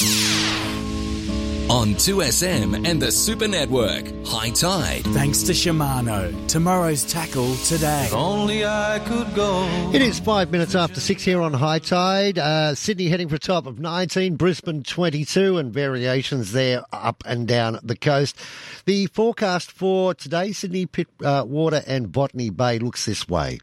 Mm-hmm. On 2SM and the Super Network, High Tide. Thanks to Shimano. Tomorrow's tackle today. If Only I could go. It is five minutes after six here on High Tide. Uh, Sydney heading for a top of 19, Brisbane 22, and variations there up and down the coast. The forecast for today, Sydney, Pitt, uh, Water, and Botany Bay looks this way.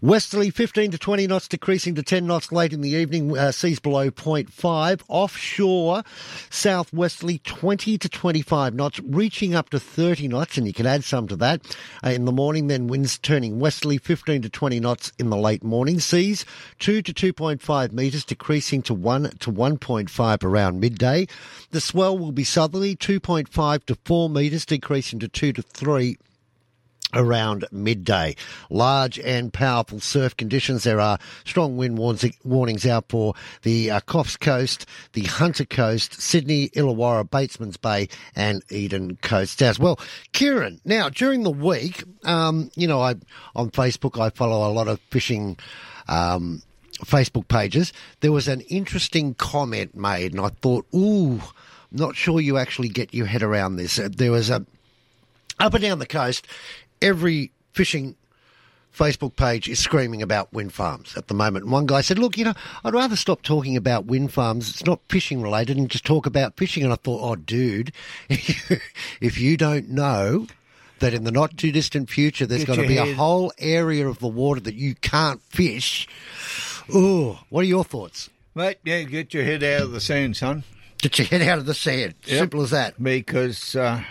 Westerly 15 to 20 knots, decreasing to 10 knots late in the evening, uh, seas below 0.5. Offshore, southwesterly 20 to 25 knots, reaching up to 30 knots, and you can add some to that uh, in the morning. Then winds turning westerly 15 to 20 knots in the late morning. Seas 2 to 2.5 metres, decreasing to 1 to 1.5 around midday. The swell will be southerly 2.5 to 4 metres, decreasing to 2 to 3 around midday. Large and powerful surf conditions. There are strong wind warnings out for the uh, Coffs Coast, the Hunter Coast, Sydney, Illawarra, Batesman's Bay, and Eden Coast as well. Keiren, now during the week, um, you know, I on Facebook I follow a lot of fishing. Um, Facebook pages, there was an interesting comment made, and I thought, ooh, not sure you actually get your head around this. There was a up and down the coast, every fishing Facebook page is screaming about wind farms at the moment. And one guy said, Look, you know, I'd rather stop talking about wind farms. It's not fishing related and just talk about fishing. And I thought, Oh, dude, if you don't know that in the not too distant future there's going to be head. a whole area of the water that you can't fish, oh, what are your thoughts? Mate, yeah, get your head out of the sand, son. Get your head out of the sand. Yep. Simple as that. Because. Uh,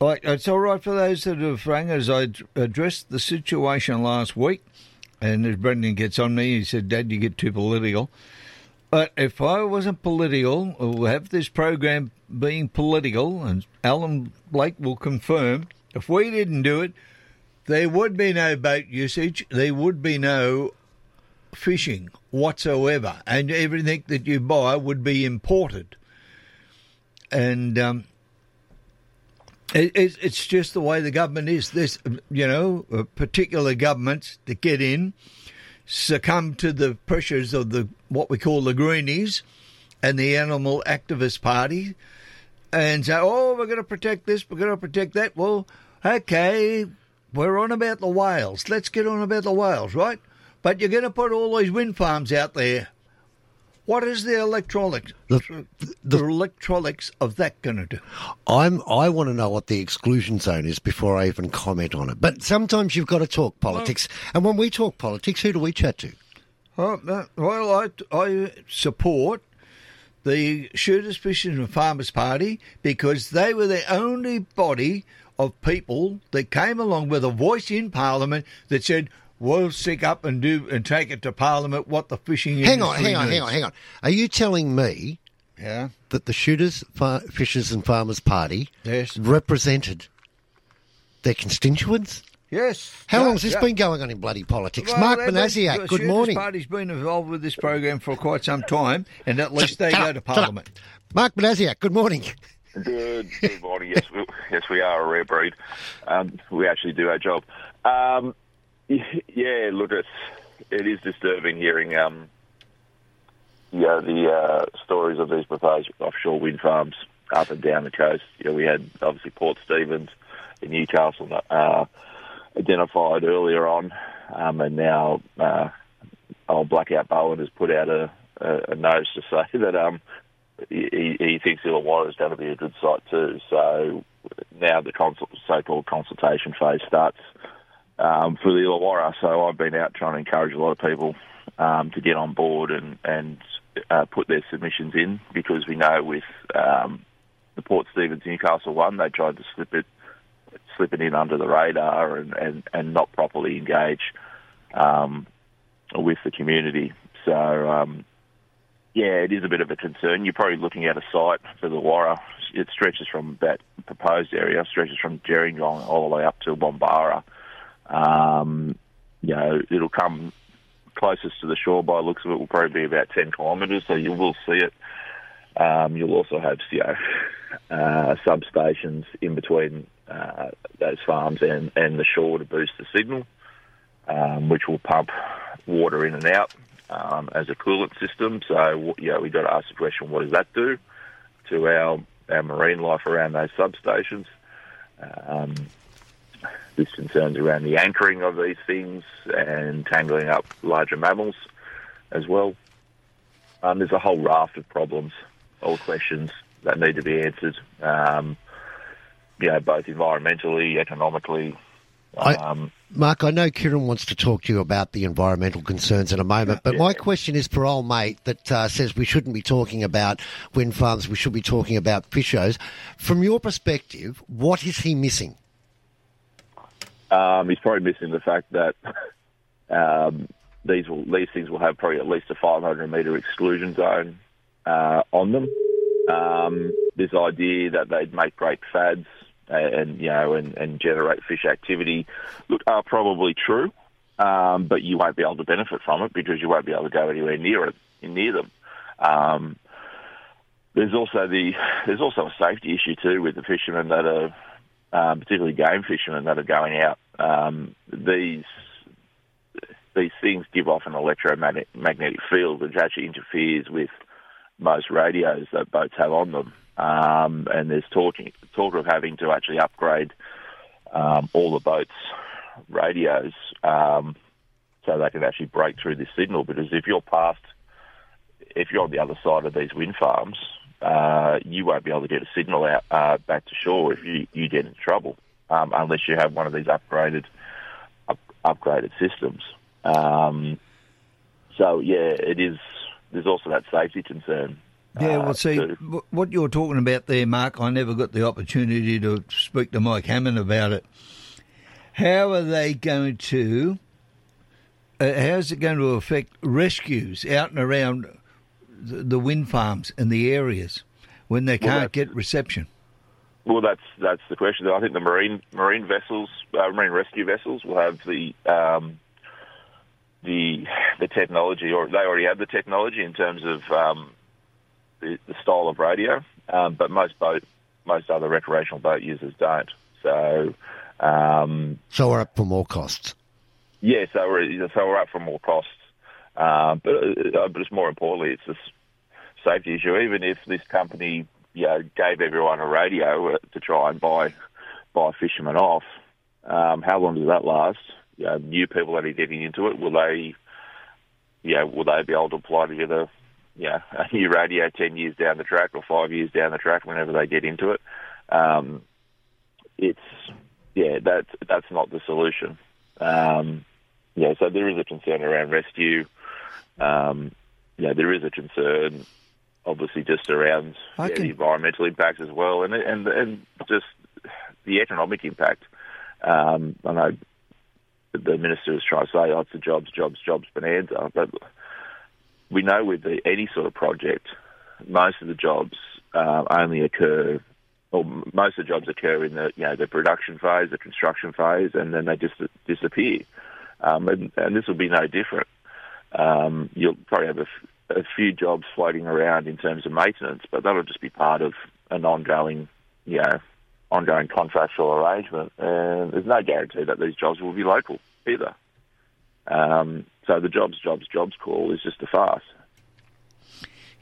it's all right for those that have rang as I addressed the situation last week. And as Brendan gets on me, he said, Dad, you get too political. But if I wasn't political, or have this program being political, and Alan Blake will confirm, if we didn't do it, there would be no boat usage, there would be no fishing whatsoever, and everything that you buy would be imported. And um, it, it's just the way the government is. This, you know, uh, particular governments that get in succumb to the pressures of the what we call the greenies and the animal activist party, and say, "Oh, we're going to protect this, we're going to protect that." Well, okay, we're on about the whales. Let's get on about the whales, right? But you're going to put all these wind farms out there what is the electronics, the, the, the electronics of that going to do? I'm. I want to know what the exclusion zone is before I even comment on it. But sometimes you've got to talk politics, well, and when we talk politics, who do we chat to? Uh, well, I, I support the Shooters, Fishers and Farmers Party because they were the only body of people that came along with a voice in Parliament that said we'll stick up and do and take it to Parliament what the fishing hang on, hang on, needs. hang on, hang on. Are you telling me yeah. that the Shooters, Far- Fishers and Farmers Party yes. represented their constituents? Yes. How yeah, long has this yeah. been going on in bloody politics? Well, Mark Banasiak, good morning. The Party's been involved with this program for quite some time, and at least they go to Parliament. Mark Banasiak, good morning. Good, good morning. Yes, we, yes, we are a rare breed. Um, we actually do our job. Um, Yeah, look, it's it is disturbing hearing um, yeah, the uh, stories of these proposed offshore wind farms up and down the coast. You know, we had obviously Port Stephens in Newcastle uh, identified earlier on, um, and now uh, old Blackout Bowen has put out a, a, a notice to say that um, he, he thinks Illawarra is going to be a good site too. So now the consult, so-called consultation phase starts um, for the Illawarra. So I've been out trying to encourage a lot of people um, to get on board and, and uh, put their submissions in because we know with um, the Port Stephens Newcastle one, they tried to slip it slip it in under the radar and, and, and not properly engage um, with the community. So, um, yeah, it is a bit of a concern. You're probably looking at a site for the Warra. It stretches from that proposed area, stretches from Gerringong all the way up to Wombarra. Um, you know, it'll come closest to the shore by looks of it will probably be about 10 kilometres, so you will see it. Um, you'll also have you know, uh, substations in between uh, those farms and, and the shore to boost the signal, um, which will pump water in and out. um, as a coolant system. So, know, we've got to ask the question, what does that do to our, our marine life around those substations? There's concerns around the anchoring of these things and tangling up larger mammals as well. Um, there's a whole raft of problems, all questions that need to be answered. Um, you know, both environmentally, economically. I- Um, Mark, I know Keiren wants to talk to you about the environmental concerns in a moment, but my question is for old mate that uh, says we shouldn't be talking about wind farms, we should be talking about fishers. From your perspective, what is he missing? Um, he's probably missing the fact that um, these will these things will have probably at least a 500 metre exclusion zone uh, on them. Um, this idea that they'd make great FADs and you know and, and generate fish activity, look, are probably true, um, but you won't be able to benefit from it because you won't be able to go anywhere near it near them. Um, there's also the there's also a safety issue too with the fishermen that are um, particularly game fishermen that are going out. Um, these these things give off an electromagnetic magnetic field which actually interferes with most radios that boats have on them. Um, and there's talking talk of having to actually upgrade um, all the boats' radios um, so they can actually break through this signal. Because if you're past, if you're on the other side of these wind farms, uh, you won't be able to get a signal out uh, back to shore if you, you get into trouble, um, unless you have one of these upgraded up, upgraded systems. Um, so yeah, it is. There's also that safety concern. Yeah, uh, well, see, too. what you're talking about there, Mark, I never got the opportunity to speak to Mike Hammond about it. How are they going to, uh, how's it going to affect rescues out and around the, the wind farms and the areas when they can't that's- get reception? Well, that's that's the question. I think the marine marine vessels, uh, marine rescue vessels, will have the um, the the technology, or they already have the technology in terms of um, the, the style of radio. Um, but most boat, most other recreational boat users don't. So, um, So we're up for more costs. yeah, so we're so we're up for more costs. Um, but uh, but it's more importantly, it's this safety issue. Even if this company, you know, gave everyone a radio uh, to try and buy buy fishermen off, um, how long does that last? You know, new people that are getting into it, will they, know, will they be able to apply to get a, know, a new radio ten years down the track or five years down the track whenever they get into it? Um, it's yeah, that's that's not the solution. Um, yeah, so there is a concern around rescue. Um, yeah, there is a concern, obviously, just around yeah, can- the environmental impacts as well, and and and just the economic impact. Um, I know the minister is trying to say, "Oh, it's a jobs, jobs, jobs bonanza," but we know with the, any sort of project, most of the jobs uh, only occur, or most of the jobs occur in the you know the production phase, the construction phase, and then they just disappear. Um, and, and this will be no different. Um, you'll probably have a, few jobs floating around in terms of maintenance, but that'll just be part of an ongoing, you know, ongoing contractual arrangement. And there's no guarantee that these jobs will be local either. Um, so the jobs, jobs, jobs call is just a farce.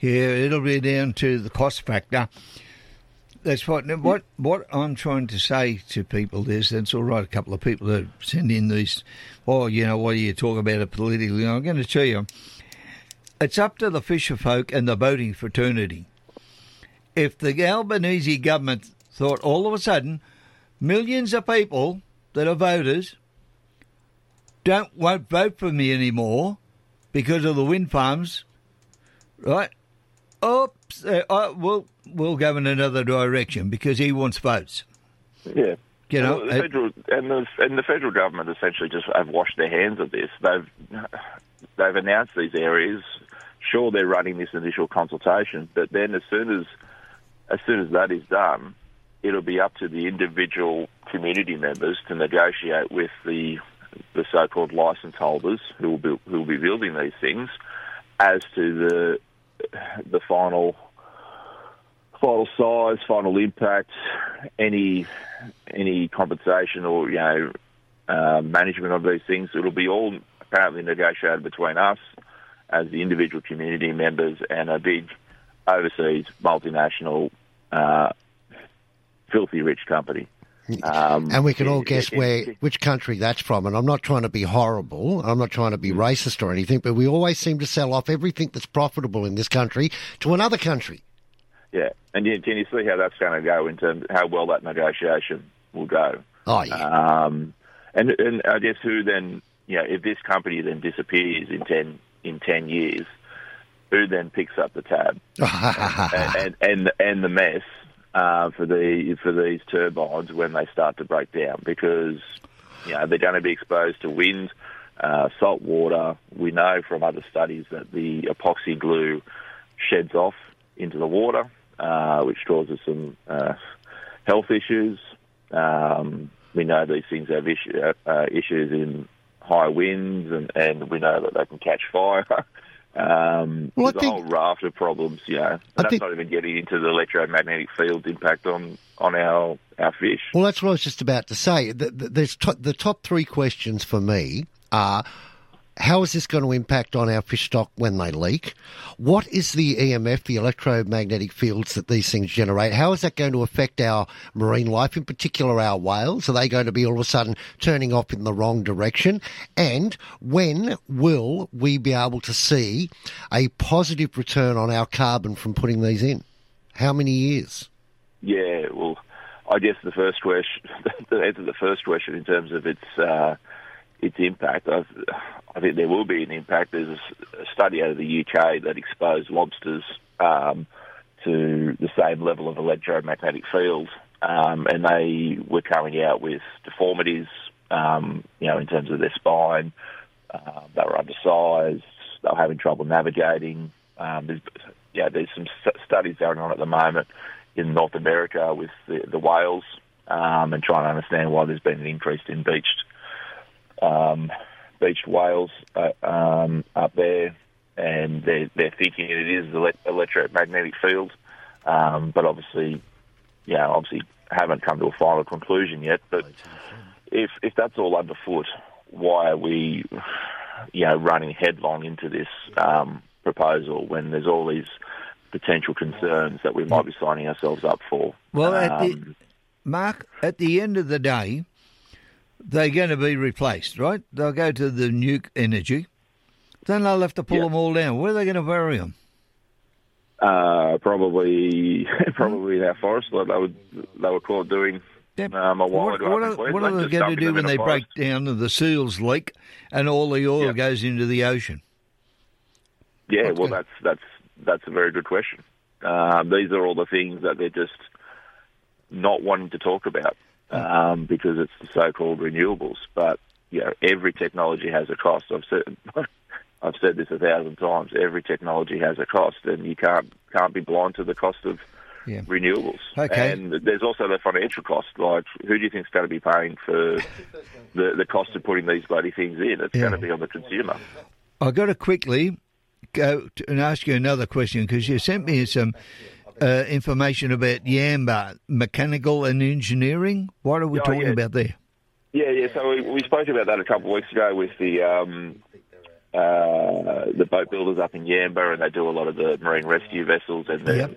Yeah, it'll be down to the cost factor. That's what what what I'm trying to say to people is it's all right. A couple of people that send in these, oh, you know, what do you talk about it politically? I'm going to tell you, it's up to the fisher folk and the boating fraternity. If the Albanese government thought all of a sudden millions of people that are voters don't won't vote for me anymore because of the wind farms, right? Oops, uh, uh, we'll we'll go in another direction because he wants votes. Yeah. You know, Well, the uh, federal and the and the federal government essentially just have washed their hands of this. They've they've announced these areas. Sure, they're running this initial consultation, but then as soon as as soon as that is done, it'll be up to the individual community members to negotiate with the the so-called license holders who will be who will be building these things as to the the final final size, final impact, any any compensation or you know uh, management of these things. It'll be all apparently negotiated between us as the individual community members and a big overseas multinational, uh, filthy rich company. Um, And we can all guess it- it- where which country that's from. And I'm not trying to be horrible. I'm not trying to be racist or anything. But we always seem to sell off everything that's profitable in this country to another country. Yeah, and you, can you see how that's going to go in terms of how well that negotiation will go? Oh yeah. Um, and and I guess who then, you know, if this company then disappears in ten in ten years, who then picks up the tab and, and and and the mess uh, for the for these turbines when they start to break down because you know they're going to be exposed to wind, uh, salt water. We know from other studies that the epoxy glue sheds off into the water, uh, which causes some uh, health issues. Um, we know these things have issue, uh, issues in high winds, and, and we know that they can catch fire. Um, Well, there's a whole raft of problems, you know. That's think- not even getting into the electromagnetic field's impact on, on our our fish. Well, that's what I was just about to say. The, the, there's to, the top three questions for me are: How is this going to impact on our fish stock when they leak? What is the EMF, the electromagnetic fields that these things generate? How is that going to affect our marine life, in particular our whales? Are they going to be all of a sudden turning off in the wrong direction? And when will we be able to see a positive return on our carbon from putting these in? How many years? Yeah, well, I guess the first question, to answer to the first question in terms of its uh, its impact, I've, I think there will be an impact. There's a study out of the UK that exposed lobsters um, to the same level of electromagnetic field, um, and they were coming out with deformities, um, you know, in terms of their spine. Uh, they were undersized. They were having trouble navigating. Um, there's, yeah, there's some st- studies going on at the moment in North America with the, the whales um, and trying to understand why there's been an increase in beached um, beached whales uh, um, up there, and they're, they're thinking it is the electromagnetic field, um, but obviously, yeah, obviously haven't come to a final conclusion yet. But if if that's all underfoot, why are we, you know, running headlong into this um, proposal when there's all these potential concerns that we might be signing ourselves up for? Well, at the, Um, Mark, at the end of the day, they're going to be replaced, right? They'll go to the nuke energy. Then they'll have to pull them all down. Where are they going to bury them? Uh, probably, probably in our forest, like they would, they were caught doing Yep. um, a while What, ago. what are, what are they going to do when they break down and the seals leak and all the oil Yeah. goes into the ocean? Yeah, What's well, go- that's that's that's a very good question. Um, these are all the things that they're just not wanting to talk about um, because it's the so-called renewables. But you know, every technology has a cost. I've said I've said this a thousand times. Every technology has a cost, and you can't can't be blind to the cost of Yeah. renewables. Okay. And there's also the financial cost. Like, who do you think's going to be paying for the the cost of putting these bloody things in? It's Yeah. going to be on the consumer. I've got to quickly go to, and ask you another question because you sent me some uh, information about Yamba mechanical and engineering. What are we Oh, talking yeah. about there? Yeah, yeah. So we, we spoke about that a couple of weeks ago with the um, uh, the boat builders up in Yamba, and they do a lot of the marine rescue vessels, and they're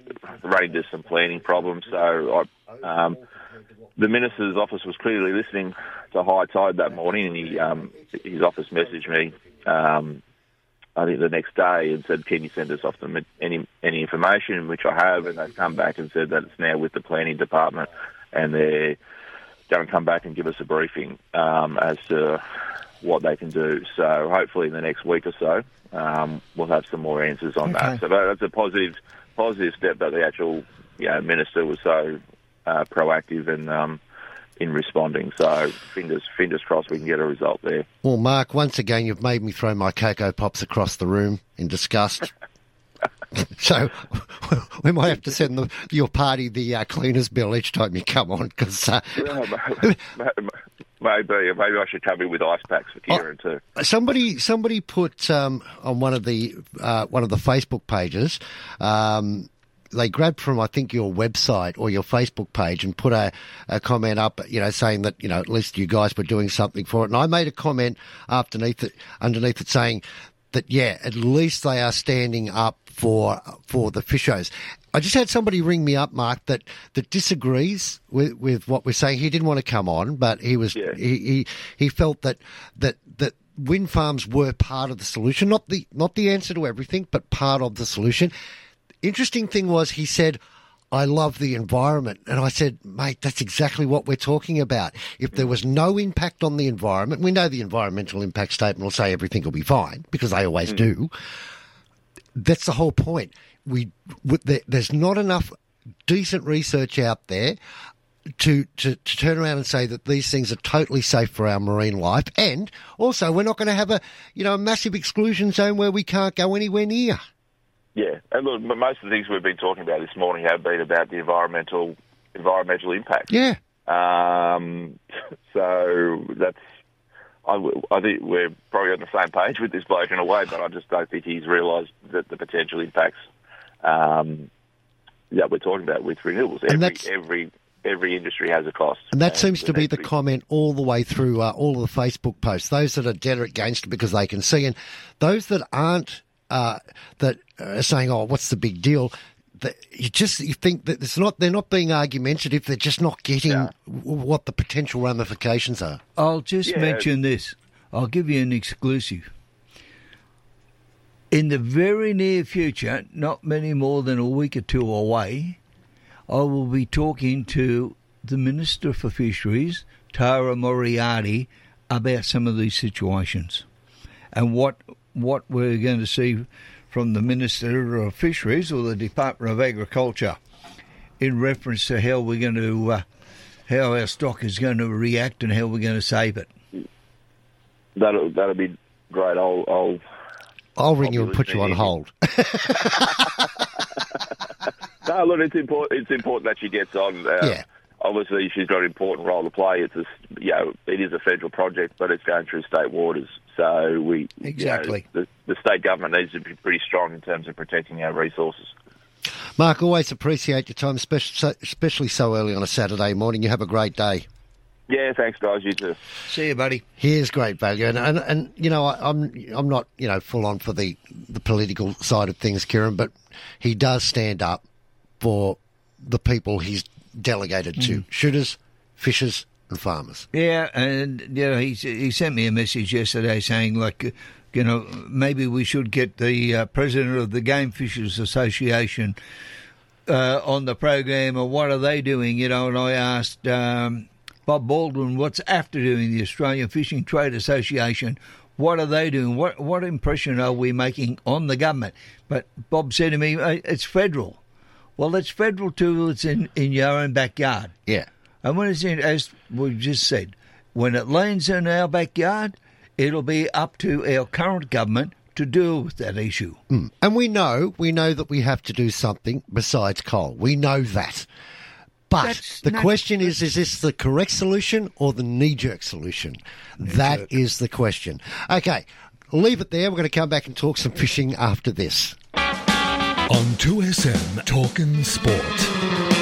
running into some planning problems. So I, um, the minister's office was clearly listening to high tide that morning, and he um, his office messaged me. Um, I think the next day and said, "Can you send us off the, any any information?" Which I have, and they've come back and said that it's now with the planning department, and they're going to come back and give us a briefing um, as to what they can do. So hopefully in the next week or so, um, we'll have some more answers on Okay. that. So that's a positive positive step that the actual you know, minister was so uh, proactive and. Um, in responding, so fingers fingers crossed we can get a result there. Well, Mark, once again, you've made me throw my Cocoa Pops across the room in disgust. so we might have to send the, your party the uh, cleaners bill each time you come on because uh, maybe maybe I should come in with ice packs for Keiren too. somebody somebody put um, on one of the uh, one of the Facebook pages. Um, they grabbed from I think your website or your Facebook page and put a, a comment up, you know, saying that you know at least you guys were doing something for it. And I made a comment underneath it, underneath it saying that yeah, at least they are standing up for for the fishers. I just had somebody ring me up, Mark, that, that disagrees with, with what we're saying. He didn't want to come on, but he was Yeah. he, he he felt that that that wind farms were part of the solution, not the not the answer to everything, but part of the solution. Interesting thing was he said. I love the environment. And I said, mate, that's exactly what we're talking about. If there was no impact on the environment, we know the environmental impact statement will say everything will be fine because they always hmm. do that's the whole point. We there's not enough decent research out there to, to to turn around and say that these things are totally safe for our marine life, and also we're not going to have a you know a massive exclusion zone where we can't go anywhere near. Yeah, and look, most of the things we've been talking about this morning have been about the environmental environmental impact. Yeah, Um, so that's I think we're probably on the same page with this bloke in a way, but I just don't think he's realised that the potential impacts um, that we're talking about with renewables. Every that's- every every industry has a cost, and that seems to be the comment all the way through uh, all of the Facebook posts. Those that are dead against it because they can see, and those that aren't uh, that are saying, "Oh, what's the big deal?" That you just you think that it's not they're not being argumentative. They're just not getting Yeah. w- what the potential ramifications are. I'll just Yeah. mention this. I'll give you an exclusive. In the very near future, not many more than a week or two away, I will be talking to the Minister for Fisheries, Tara Moriarty, about some of these situations and what what we're going to see from the Minister of Fisheries or the Department of Agriculture in reference to how we're going to uh, how our stock is going to react and how we're going to save it. That'll that'll be great. I'll, I'll I'll ring I'll you and put you on hold. No, look, it's important. It's important that she gets on. Uh, Yeah. Obviously, she's got an important role to play. It's a, s- you know, it is a federal project, but it's going through state waters. So we you know, Exactly. the, the state government needs to be pretty strong in terms of protecting our resources. Mark, always appreciate your time, especially especially so early on a Saturday morning. You have a great day. Yeah, thanks, guys. You too. See you, buddy. Here's great value, and and, and you know I, I'm I'm not you know full on for the the political side of things, Keiren, but he does stand up for the people he's delegated to: hmm. shooters, fishers, and farmers. Yeah, and you know he he sent me a message yesterday saying like, you know, maybe we should get the uh, president of the Game Fishers Association uh, on the program, or what are they doing? You know, and I asked um, Bob Baldwin, what's after doing the Australian Fishing Trade Association? What are they doing? What what impression are we making on the government? But Bob said to me, "Uh, it's federal. Well, it's federal too. It's in, in your own backyard. Yeah. And when it's in, as we've just said, when it lands in our backyard, it'll be up to our current government to deal with that issue. Hmm. And we know, we know that we have to do something besides coal. We know that. But That's the not- question is, is this the correct solution or the knee-jerk solution? That is the question. Okay, leave it there. We're going to come back and talk some fishing after this. On 2SM Talking Sport.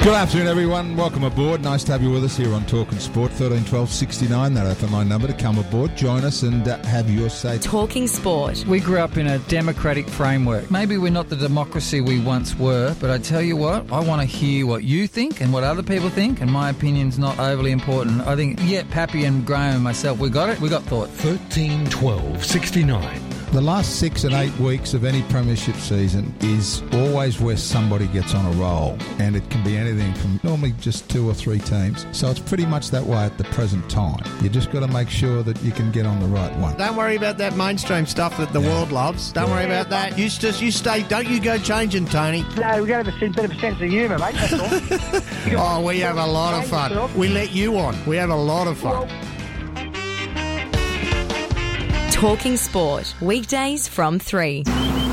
Good afternoon, everyone. Welcome aboard. Nice to have you with us here on Talking Sport. 13 12 69, that FMI number to come aboard. Join us and uh, have your say. Talking Sport. We grew up in a democratic framework. Maybe we're not the democracy we once were, but I tell you what, I want to hear what you think and what other people think, and my opinion's not overly important. I think, yeah, Pappy and Graham and myself, we got it, we got thought. 13 12 69. The last six and eight weeks of any premiership season is always where somebody gets on a roll, and it can be anything from normally just two or three teams. So it's pretty much that way at the present time. You just got to make sure that you can get on the right one. Don't worry about that mainstream stuff that the world loves. Don't worry about that. You just you stay. Don't you go changing, Tony. No, we've got to have a bit of a sense of humour, mate. That's all. Oh, we have a lot of fun. We let you on. We have a lot of fun. Talking Sport. Weekdays from 3.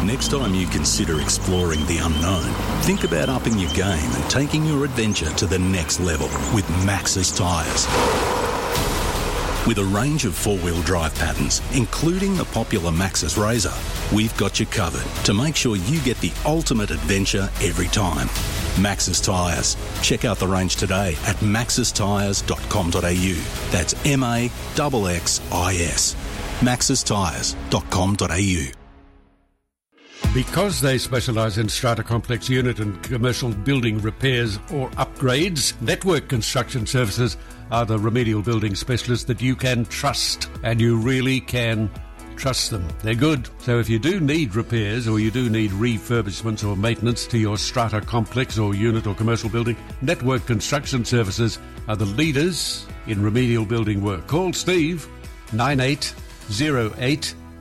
Next time you consider exploring the unknown, think about upping your game and taking your adventure to the next level with Maxxis tyres. With a range of four-wheel drive patterns, including the popular Maxxis Razr, we've got you covered to make sure you get the ultimate adventure every time. Maxis Tyres. Check out the range today at maxistires.com.au. That's M-A-X-X-I-S. maxistires.com.au. Because they specialise in strata complex unit and commercial building repairs or upgrades, Network Construction Services are the remedial building specialists that you can trust, and you really can trust them. They're good. So if you do need repairs or you do need refurbishments or maintenance to your strata complex or unit or commercial building, Network Construction Services are the leaders in remedial building work. Call Steve 9808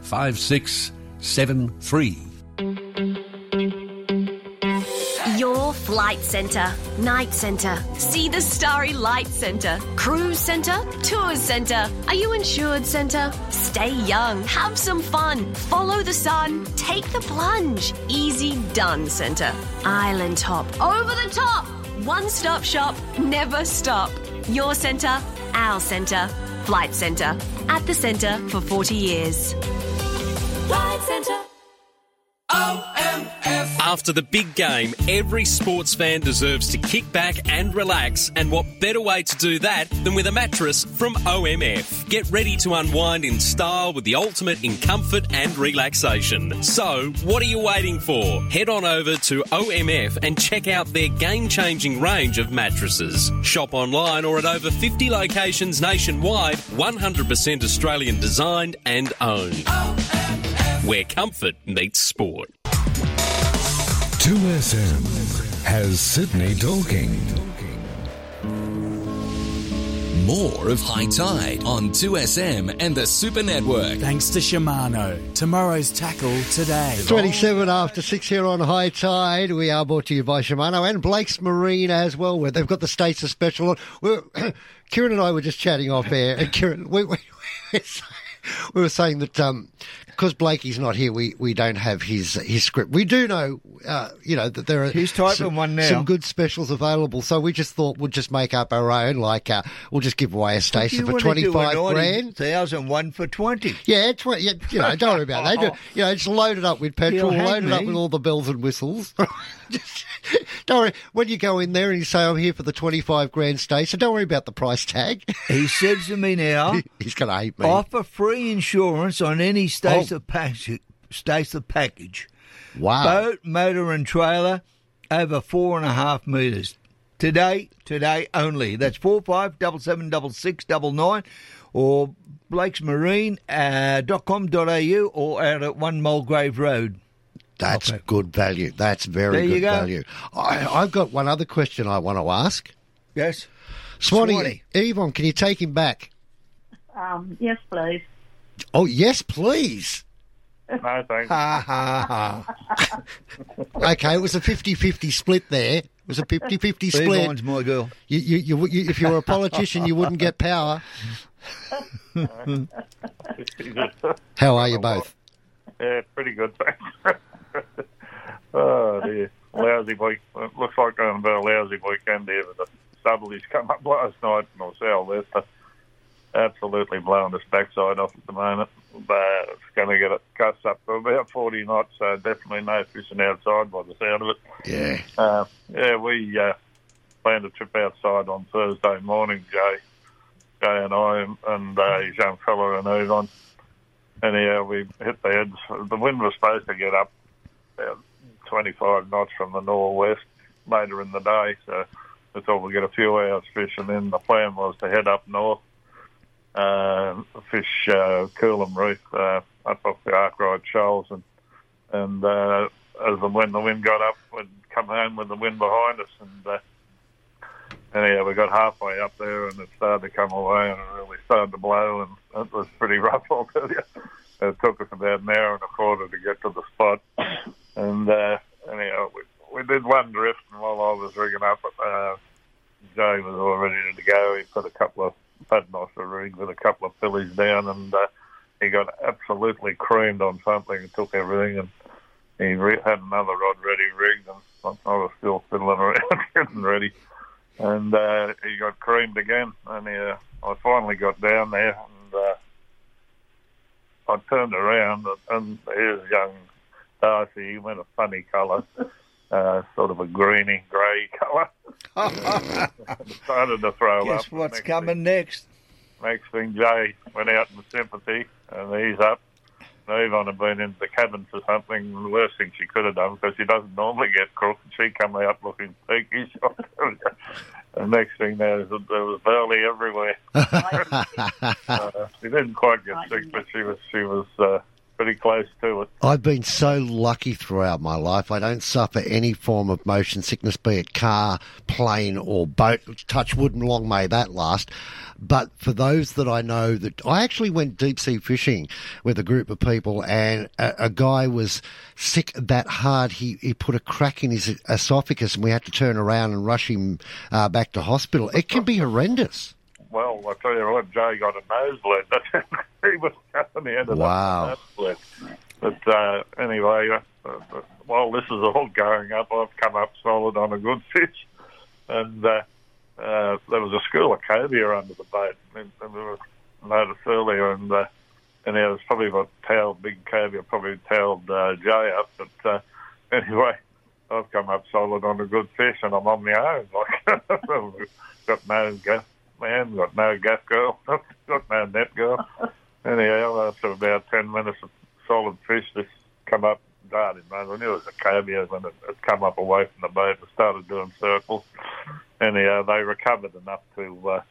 5673. Your Flight Centre, Night Centre, See the Starry Light Centre, Cruise Centre, Tours Centre. Are you insured Centre? Stay young, have some fun, follow the sun, take the plunge. Easy done Centre. Island Top, over the top. One stop shop, never stop. Your centre, our centre. Flight Centre, at the centre for 40 years. Flight Centre. Oh, After the big game, every sports fan deserves to kick back and relax, and what better way to do that than with a mattress from OMF? Get ready to unwind in style with the ultimate in comfort and relaxation. So, what are you waiting for? Head on over to OMF and check out their game changing range of mattresses. Shop online or at over 50 locations nationwide, 100% Australian designed and owned. Where comfort meets sport. 2SM has Sydney talking. More of High Tide on 2SM and the Super Network. Thanks to Shimano. Tomorrow's tackle today. 27 after 6 here on High Tide. We are brought to you by Shimano and Blake's Marine as well, where they've got the Stacer Special on. Keiren and I were just chatting off air, and Keiren, we, we, we were saying that um, because Blakey's not here, we, we don't have his his script. We do know, uh, you know, that there are He's typing some, one now. some good specials available. So we just thought we'd just make up our own. Like uh, we'll just give away a station for twenty do grand. thousand one for twenty. Yeah, tw- yeah, you know, don't worry about that. You know, just load it up with petrol, it up with all the bells and whistles. Just- don't worry. When you go in there and you say, I'm here for the 25 grand stay, so don't worry about the price tag. He says to me now, he's going to hate me. offer free insurance on any states Oh. of. Stacer package. Wow. Boat, motor, and trailer over four and a half metres. Today, today only. That's four five double seven double six double nine, or blakesmarine.com.au uh, or out at One Mulgrave Road. That's good value. That's very There good go. value. I, I've got one other question I want to ask. Yes. Swanee, Swanee. Yvonne, can you take him back? Um, yes, please. Oh, yes, please. No, thanks. Ha ha ha. Okay, it was a 50-50 split there. It was a 50-50 split. Yvonne's my girl. You, you, you, you, if you were a politician, you wouldn't get power. How are you both? Yeah, pretty good, thanks. oh, dear. Lousy week. It looks like going about a lousy weekend here with the southerlies come up last night and or southwester. Absolutely blowing us backside off at the moment. But it's going to get it up to about 40 knots, so definitely no fishing outside by the sound of it. Yeah. Uh, yeah, we uh, planned a trip outside on Thursday morning, Jay, Jay and I, and, uh, his young fella and Yvonne. Anyhow, we hit the heads. The wind was supposed to get up about 25 knots from the northwest later in the day, so we thought we'd get a few hours fishing. Then the plan was to head up north, uh, fish uh, Coolum Reef uh, up off the Arkwright Shoals, and and uh, as the when the wind got up, we'd come home with the wind behind us, and uh, anyhow, we got halfway up there, and it started to come away, and it really started to blow, and it was pretty rough, I'll tell you. It took us about an hour and a quarter to get to the spot, and uh, anyhow, we, we did one drift, and while I was rigging up, uh, Jay was all ready to go. He put a couple of paternoster rigs with a couple of pillies down, and uh, he got absolutely creamed on something and took everything, and he re- had another rod ready rigged, and I was still fiddling around getting ready, and uh, he got creamed again, and uh, I finally got down there, and uh, I turned around, and, and here's young Darcy. He went a funny colour, uh, sort of a greeny grey colour. started to throw Guess up. what's Next coming next? Next thing, Jay went out in sympathy, and he's up. Yvonne had been into the cabin for something. The worst thing she could have done because she doesn't normally get crook, and she come out looking peakish. the next thing there was there was barley everywhere. uh, she didn't quite get sick, but she was she was uh, pretty close to it. I've been so lucky throughout my life. I don't suffer any form of motion sickness, be it car, plane, or boat. Touch wood and long may that last. But for those that I know, that I actually went deep sea fishing with a group of people, and a, a guy was sick that hard he, he put a crack in his esophagus, and we had to turn around and rush him uh, back to hospital. It can be horrendous. Well, I tell you what, Jay got a nosebleed. That's he was coming end of Wow. nosebleed. But uh, anyway, uh, while this is all going up, I've come up solid on a good fish, and uh, uh, there was a school of cobia under the boat, and, and we were noticed earlier, and uh, and there was probably about tailed big cobia, probably tailed uh, Jay up. But uh, anyway, I've come up solid on a good fish, and I'm on my own. Like, got no man, got no gaff girl, got no net girl. Anyhow, after about 10 minutes of solid fish, this come up, darted, man. I knew it was a cobia when it, it come up away from the boat and started doing circles. Anyhow, they recovered enough to uh,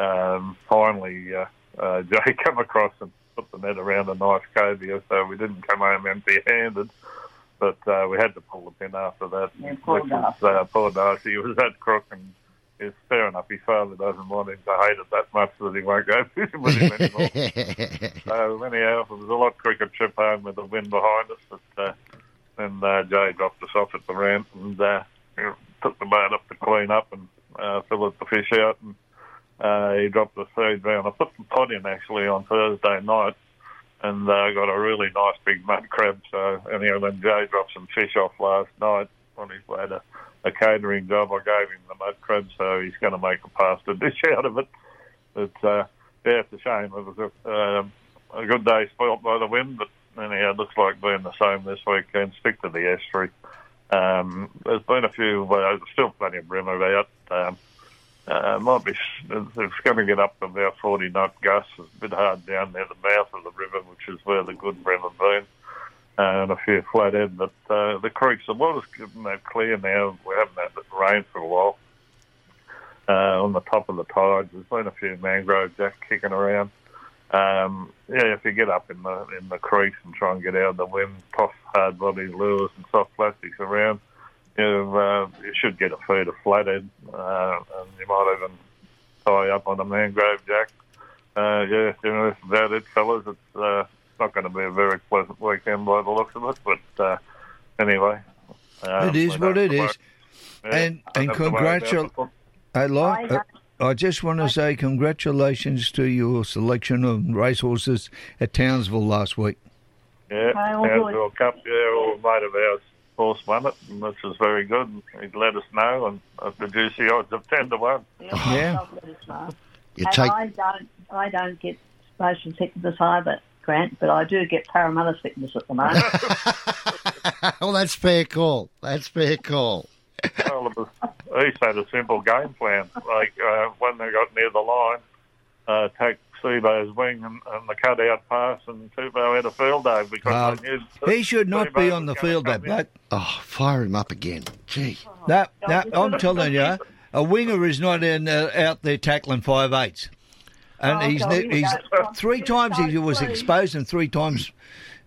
um, finally, uh, uh, Jay come across and put the net around a nice cobia, so we didn't come home empty-handed. But uh, we had to pull the pin after that. Yeah, poor which was, uh, poor Darcy. He was that crook and it's fair enough. His father doesn't want him to hate it that much that he won't go fishing with him anymore. so anyhow, it was a lot quicker trip home with the wind behind us. But uh, then uh, Jay dropped us off at the ramp and uh, took the boat up to clean up and uh, fill the fish out. And uh, he dropped the third round. I put the pot in actually on Thursday night. And uh, got a really nice big mud crab. So anyhow, then Jay dropped some fish off last night on his way to a catering job. I gave him the mud crab, so he's going to make a pasta dish out of it. But uh, yeah, it's a shame. It was a, um, a good day spoilt by the wind, but anyhow, it looks like being the same this weekend. Stick to the estuary. Um, there's been a few, uh, there's still plenty of bream about. Um, uh, might be, it's going to get up to about 40 knot gusts. It's a bit hard down near the mouth of the river, which is where the good bream have been and a few flathead. But uh, the creeks, the water's getting that clear now. We haven't had rain for a while. Uh, on the top of the tides, there's been a few mangrove jack kicking around. Um, yeah, if you get up in the in the creeks and try and get out of the wind, toss hard body lures and soft plastics around, you uh, you should get a feed of flathead, uh, and you might even tie up on a mangrove jack. Uh, yeah, you know, that's about it, fellas. It's uh, not going to be a very pleasant weekend by the looks of it, but uh, anyway. Um, it is what it is. Yeah, and and have to worry about congratulations. it. I like. Uh, I just want to say congratulations to your selection of racehorses at Townsville last week. Yeah, Okay, all good. Townsville Cup, yeah, all a mate of ours horse won it, and this was very good. He'd let us know, and at the juicy odds of 10 to 1. Yeah. You and take- I don't, I don't get motion sickness either, Grant, but I do get parramatta sickness at the moment. well, that's fair call. That's fair call. well, it was, he had a simple game plan. Like uh, when they got near the line, uh, take Sebo's wing and, and the cut out pass, and Tubo had a field day because Uh, he should not be on the field, day, come bloke. Oh, fire him up again. Gee. No, no, I'm telling you, a winger is not in, uh, out there tackling five eights. And Oh, he's God, ne- he's three times he was exposed and three times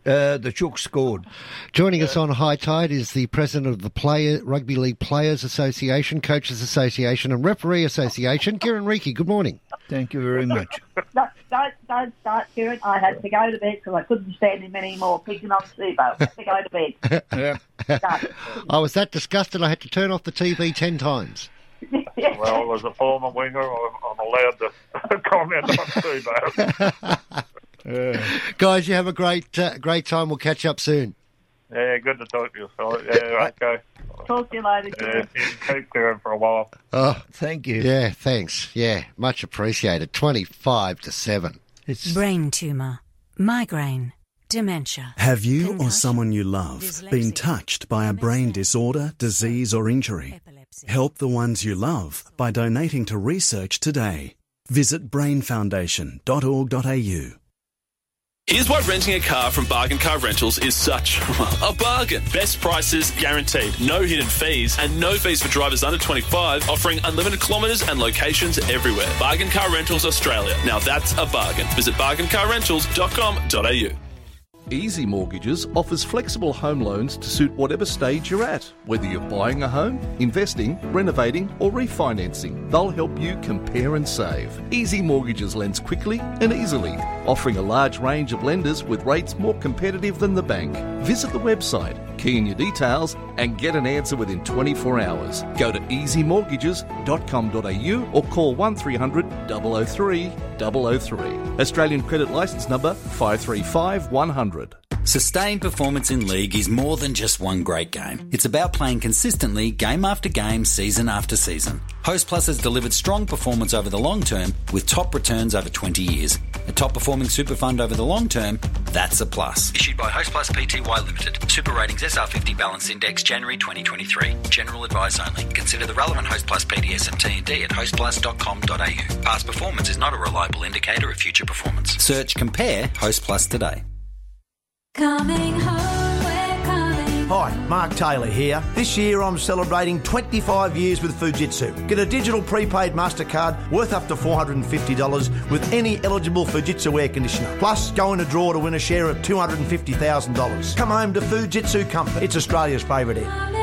uh, the Chook scored. Joining us on High Tide is the president of the Player Rugby League Players Association, Coaches Association, and Referee Association, Keiren Reiki. Good morning. Thank you very much. don't, don't, don't start, Keiren. I had to go to bed because I couldn't stand him anymore, picking on Sebo. had to go to bed. yeah. I was that disgusted I had to turn off the TV ten times. Well, as a former winger, I'm, I'm allowed to comment on Sebo. Guys, you have a great uh, great time. We'll catch up soon. yeah, good to talk to you. So, yeah, okay. Talk to you later, Yeah, Keiren. you keep doing for a while. Oh, thank you. Yeah, thanks. Yeah, much appreciated. Twenty-five to seven. It's Brain tumour, migraine, dementia. Have you or someone you love been touched by a brain disorder, disease, or injury? Help the ones you love by donating to research today. Visit brainfoundation.org.au. Here's why renting a car from Bargain Car Rentals is such well, a bargain. Best prices guaranteed, no hidden fees, and no fees for drivers under 25, offering unlimited kilometres and locations everywhere. Bargain Car Rentals Australia. Now that's a bargain. Visit bargaincarrentals.com.au. Easy Mortgages offers flexible home loans to suit whatever stage you're at, whether you're buying a home, investing, renovating, or refinancing. They'll help you compare and save. Easy Mortgages lends quickly and easily, offering a large range of lenders with rates more competitive than the bank. Visit the website, key in your details, and get an answer within 24 hours. Go to easymortgages.com.au or call 1300 003 003. Australian credit licence number 535 100. Sustained performance in league is more than just one great game. It's about playing consistently, game after game, season after season. Host Plus has delivered strong performance over the long term with top returns over 20 years. A top performing super fund over the long term, that's a plus. Issued by Host Plus Pty Limited. Super ratings SR50 Balance Index January 2023. General advice only. Consider the relevant Host Plus PDS and TMD at hostplus.com.au. Past performance is not a reliable indicator of future performance. Search Compare Host Plus today. Coming home, coming. Hi, Mark Taylor here. This year I'm celebrating 25 years with Fujitsu. Get a digital prepaid MasterCard worth up to $450 with any eligible Fujitsu air conditioner. Plus, go in a draw to win a share of $250,000. Come home to Fujitsu Comfort. It's Australia's favourite air.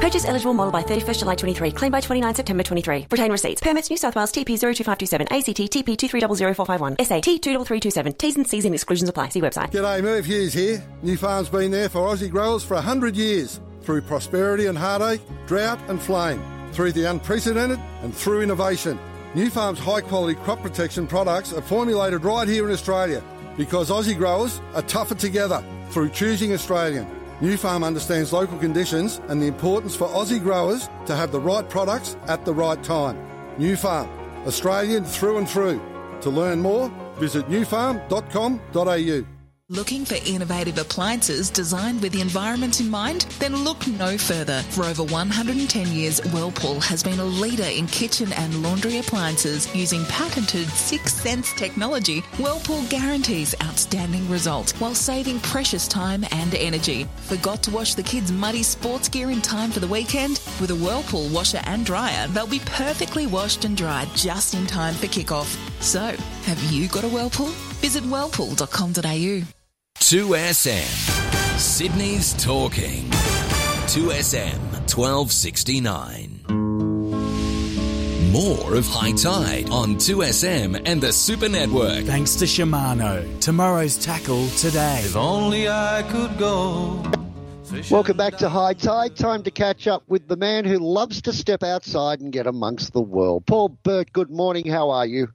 Purchase eligible model by 31st July 23. Claim by 29 September 23. Retain receipts. Permits New South Wales TP 02527. ACT TP 2300451. SAT T 23327. T's and C's and exclusions apply. See website. G'day, Merv Hughes here. Nufarm's been there for Aussie growers for 100 years. Through prosperity and heartache, drought and flame. Through the unprecedented and through innovation. Nufarm's high quality crop protection products are formulated right here in Australia because Aussie growers are tougher together through choosing Australian. Nufarm understands local conditions and the importance for Aussie growers to have the right products at the right time. Nufarm, Australian through and through. To learn more, visit nufarm.com.au. Looking for innovative appliances designed with the environment in mind? Then look no further. For over 110 years, Whirlpool has been a leader in kitchen and laundry appliances using patented Six Sense technology. Whirlpool guarantees outstanding results while saving precious time and energy. Forgot to wash the kids' muddy sports gear in time for the weekend? With a Whirlpool washer and dryer, they'll be perfectly washed and dried just in time for kickoff. So, have you got a Whirlpool? Visit whirlpool.com.au. 2SM. Sydney's talking. 2SM 1269. More of Hi-Tide on 2SM and the Super Network. Thanks to Shimano. Tomorrow's tackle today. If only I could go. Welcome back to Hi-Tide. Time to catch up with the man who loves to step outside and get amongst the world. Paul Burt, good morning. How are you?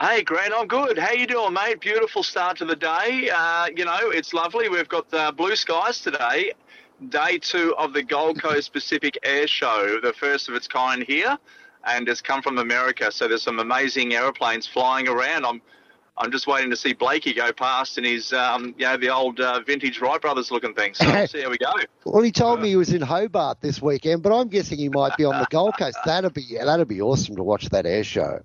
Hey, Grant, I'm good. How you doing, mate? Beautiful start to the day. Uh, you know, it's lovely. We've got the blue skies today. Day two of the Gold Coast Pacific Air Show, the first of its kind here, and it's come from America. So there's some amazing aeroplanes flying around. I'm, I'm just waiting to see Blakey go past in his, um, you know, the old uh, vintage Wright brothers looking thing. So we'll see how we go. Well, he told me he was in Hobart this weekend, but I'm guessing he might be on the Gold Coast. That'd be that'd be awesome to watch that air show.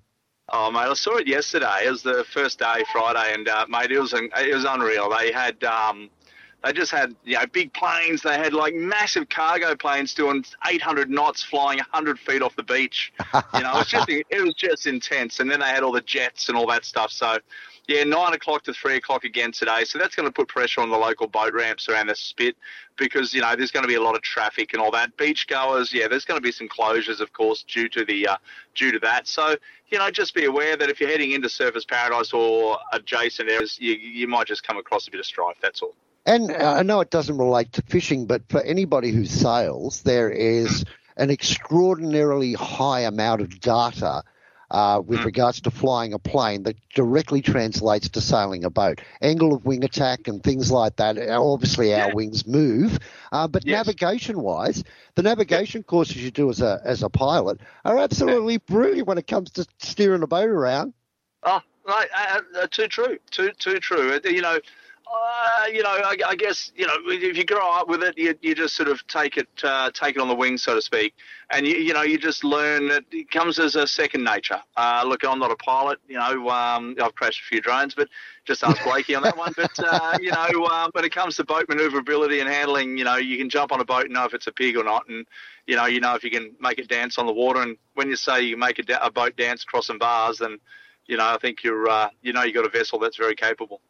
Oh mate, I saw it yesterday. It was the first day, Friday, and uh, mate, it was it was unreal. They had um, they just had you know big planes. They had like massive cargo planes doing 800 knots, flying 100 feet off the beach. You know, it was just it was just intense. And then they had all the jets and all that stuff. So. Yeah, nine o'clock to three o'clock again today. So that's going to put pressure on the local boat ramps around the spit because you know there's going to be a lot of traffic and all that. Beachgoers, yeah, there's going to be some closures, of course, due to the uh, due to that. So you know, just be aware that if you're heading into Surfers Paradise or adjacent areas, you, you might just come across a bit of strife. That's all. And uh, I know it doesn't relate to fishing, but for anybody who sails, there is an extraordinarily high amount of data uh, with Hmm. regards to flying a plane that directly translates to sailing a boat. Angle of wing attack and things like that. Uh, Obviously, our wings move, uh, but navigation-wise, the navigation courses you do as a as a pilot are absolutely brilliant when it comes to steering a boat around. Oh, right, uh, uh, too true, too too true. You know, Uh, you know, I, I guess you know if you grow up with it, you, you just sort of take it uh, take it on the wing, so to speak, and you you know you just learn that it comes as a second nature. Uh, look, I'm not a pilot, you know, um, I've crashed a few drones, but just ask Blakey on that one. But uh, you know, when it comes to boat manoeuvrability and handling, you know, you can jump on a boat and know if it's a pig or not, and you know, you know if you can make it dance on the water. And when you say you make a, da- a boat dance crossing bars, then you know I think you're uh, you know you've got a vessel that's very capable.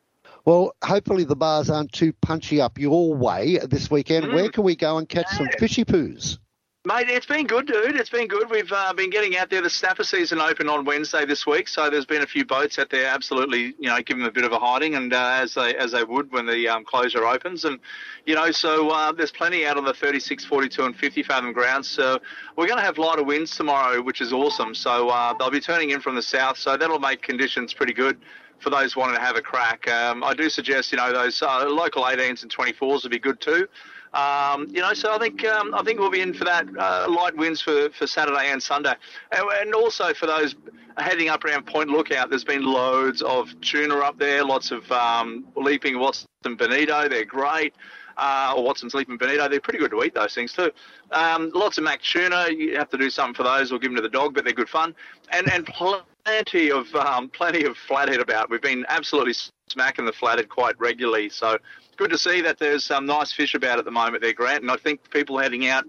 Well, hopefully the bars aren't too punchy up your way this weekend. Mm. Where can we go and catch some fishy poos? Mate, it's been good, dude. It's been good. We've uh, been getting out there. The snapper season opened on Wednesday this week, so there's been a few boats out there, absolutely, you know, give them a bit of a hiding, and uh, as they as they would when the um, closure opens, and you know, so uh, there's plenty out on the 36, 42, and 50 fathom grounds. So we're going to have lighter winds tomorrow, which is awesome. So uh, they'll be turning in from the south, so that'll make conditions pretty good for those wanting to have a crack. Um, I do suggest, you know, those uh, local 18s and 24s would be good too. Um, you know, so I think um, I think we'll be in for that uh, light winds for, for Saturday and Sunday, and, and also for those heading up around Point Lookout. There's been loads of tuna up there, lots of um, leaping Watson Bonito. They're great. Uh, or Watson's Leaping Bonito. They're pretty good to eat those things too. Um, lots of mac tuna. You have to do something for those or give them to the dog, but they're good fun. And and plenty of um, plenty of flathead about. We've been absolutely smacking the flathead quite regularly. So good to see that there's some nice fish about at the moment there, Grant. And I think people heading out,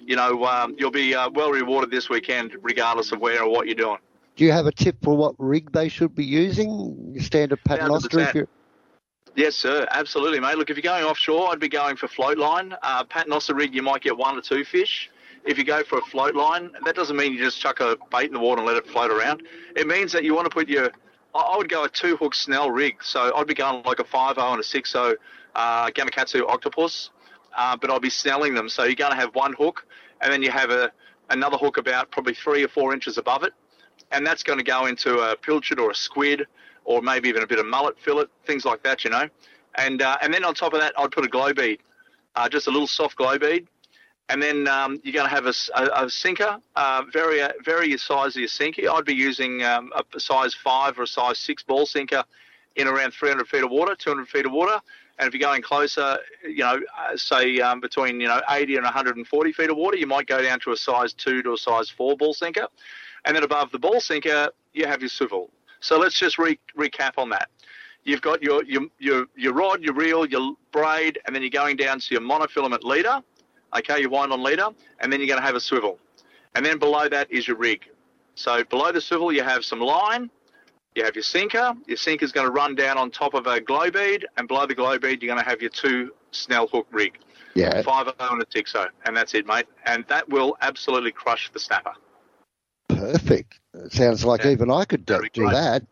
you know, um, you'll be uh, well rewarded this weekend, regardless of where or what you're doing. Do you have a tip for what rig they should be using? Your standard paternoster? If you're... Yes, sir. Absolutely, mate. Look, if you're going offshore, I'd be going for float line. Uh, paternoster rig, you might get one or two fish. If you go for a float line, that doesn't mean you just chuck a bait in the water and let it float around. It means that you want to put your, I would go a two hook snell rig. So I'd be going like a 5 and a 6 uh, Gamakatsu octopus, uh, but I'll be snelling them. So you're going to have one hook, and then you have a another hook about probably three or four inches above it, and that's going to go into a pilchard or a squid, or maybe even a bit of mullet fillet, things like that, you know. And uh, and then on top of that, I'd put a glow bead, uh, just a little soft glow bead, and then um, you're going to have a sinker, uh, vary vary your size of your sinker. I'd be using um, a size five or a size six ball sinker in around 300 feet of water, 200 feet of water. And if you're going closer, you know, uh, say um, between you know 80 and 140 feet of water, you might go down to a size two to a size four ball sinker. And then above the ball sinker, you have your swivel. So let's just re- recap on that. You've got your, your your your rod, your reel, your braid, and then you're going down to your monofilament leader. Okay, your wind on leader, and then you're going to have a swivel. And then below that is your rig. So below the swivel, you have some line, you have your sinker. Your sinker is going to run down on top of a glow bead, and below the glow bead, you're going to have your two snell hook rig. Yeah. Five O and a Tixo, and that's it, mate. And that will absolutely crush the snapper. Perfect. It sounds like even I could do, do that.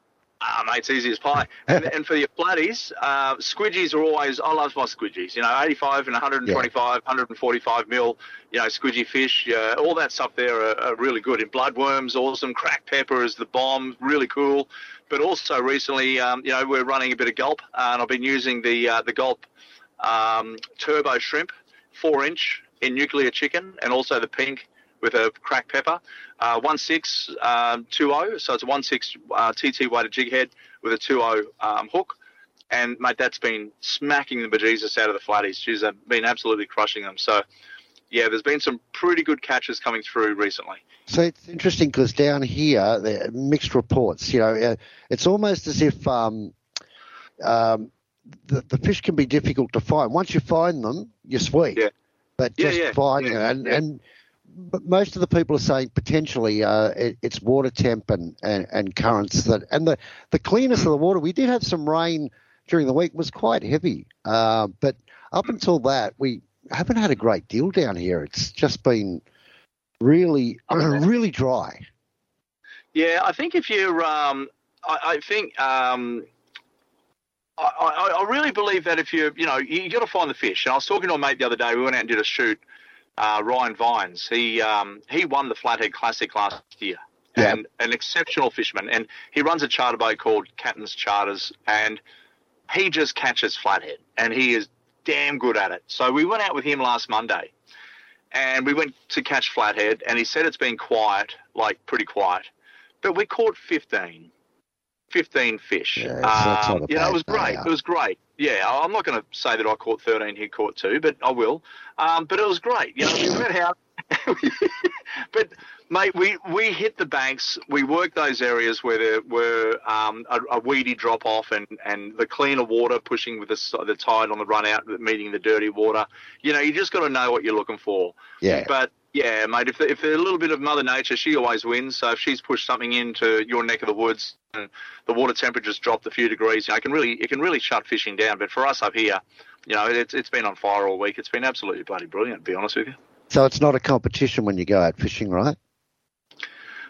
Ah, mate, it's easy as pie. And, and for your flatties, uh, squidgies are always, I love my squidgies. You know, 85 and 125, 145 mil, you know, squidgy fish, uh, all that stuff there are, are really good. And bloodworms, awesome. Crack pepper is the bomb, really cool. But also recently, um, you know, we're running a bit of gulp, uh, and I've been using the uh, the gulp um, turbo shrimp, four inch in nuclear chicken, and also the pink with a crack pepper. Uh, 1.6 um, so it's a 1.6 uh, TT weighted jig head with a 2.0 um, hook. And, mate, that's been smacking the bejesus out of the flatties. She's uh, been absolutely crushing them. So, yeah, there's been some pretty good catches coming through recently. So it's interesting because down here, there are mixed reports. You know, uh, it's almost as if um, um, the, the fish can be difficult to find. Once you find them, you're sweet. Yeah. But Yeah, just yeah, finding yeah, it, and, and most of the people are saying potentially uh, it, it's water temp and, and, and currents that, and the, the cleanness of the water. We did have some rain during the week, was quite heavy, uh, but up until that, we haven't had a great deal down here. It's just been really, really dry. Yeah, I think if you're, um, I, I think, um, I, I, I really believe that if you, you know, you got to find the fish. And I was talking to a mate the other day. We went out and did a shoot. Uh, Ryan Vines. He um, he won the Flathead Classic last year. And an exceptional fisherman, and he runs a charter boat called Captain's Charters, and he just catches flathead, and he is damn good at it. So we went out with him last Monday, and we went to catch flathead, and he said it's been quiet, like pretty quiet, but we caught 15, 15 fish. Yeah, Um, you know, it was great. It was great. Yeah, I'm not going to say that I caught 13, he caught two, but I will. Um, but it was great. You know, we went out, but mate, we we hit the banks. We worked those areas where there were um, a, a weedy drop off and, and the cleaner water pushing with the, the tide on the run out, meeting the dirty water. You know, you just got to know what you're looking for. Yeah. But yeah, mate, if, if a little bit of Mother Nature, she always wins. So if she's pushed something into your neck of the woods and the water temperature's dropped a few degrees, you know, it can really it can really shut fishing down. But for us up here, you know, it's it's been on fire all week. It's been absolutely bloody brilliant, to be honest with you. So it's not a competition when you go out fishing, right?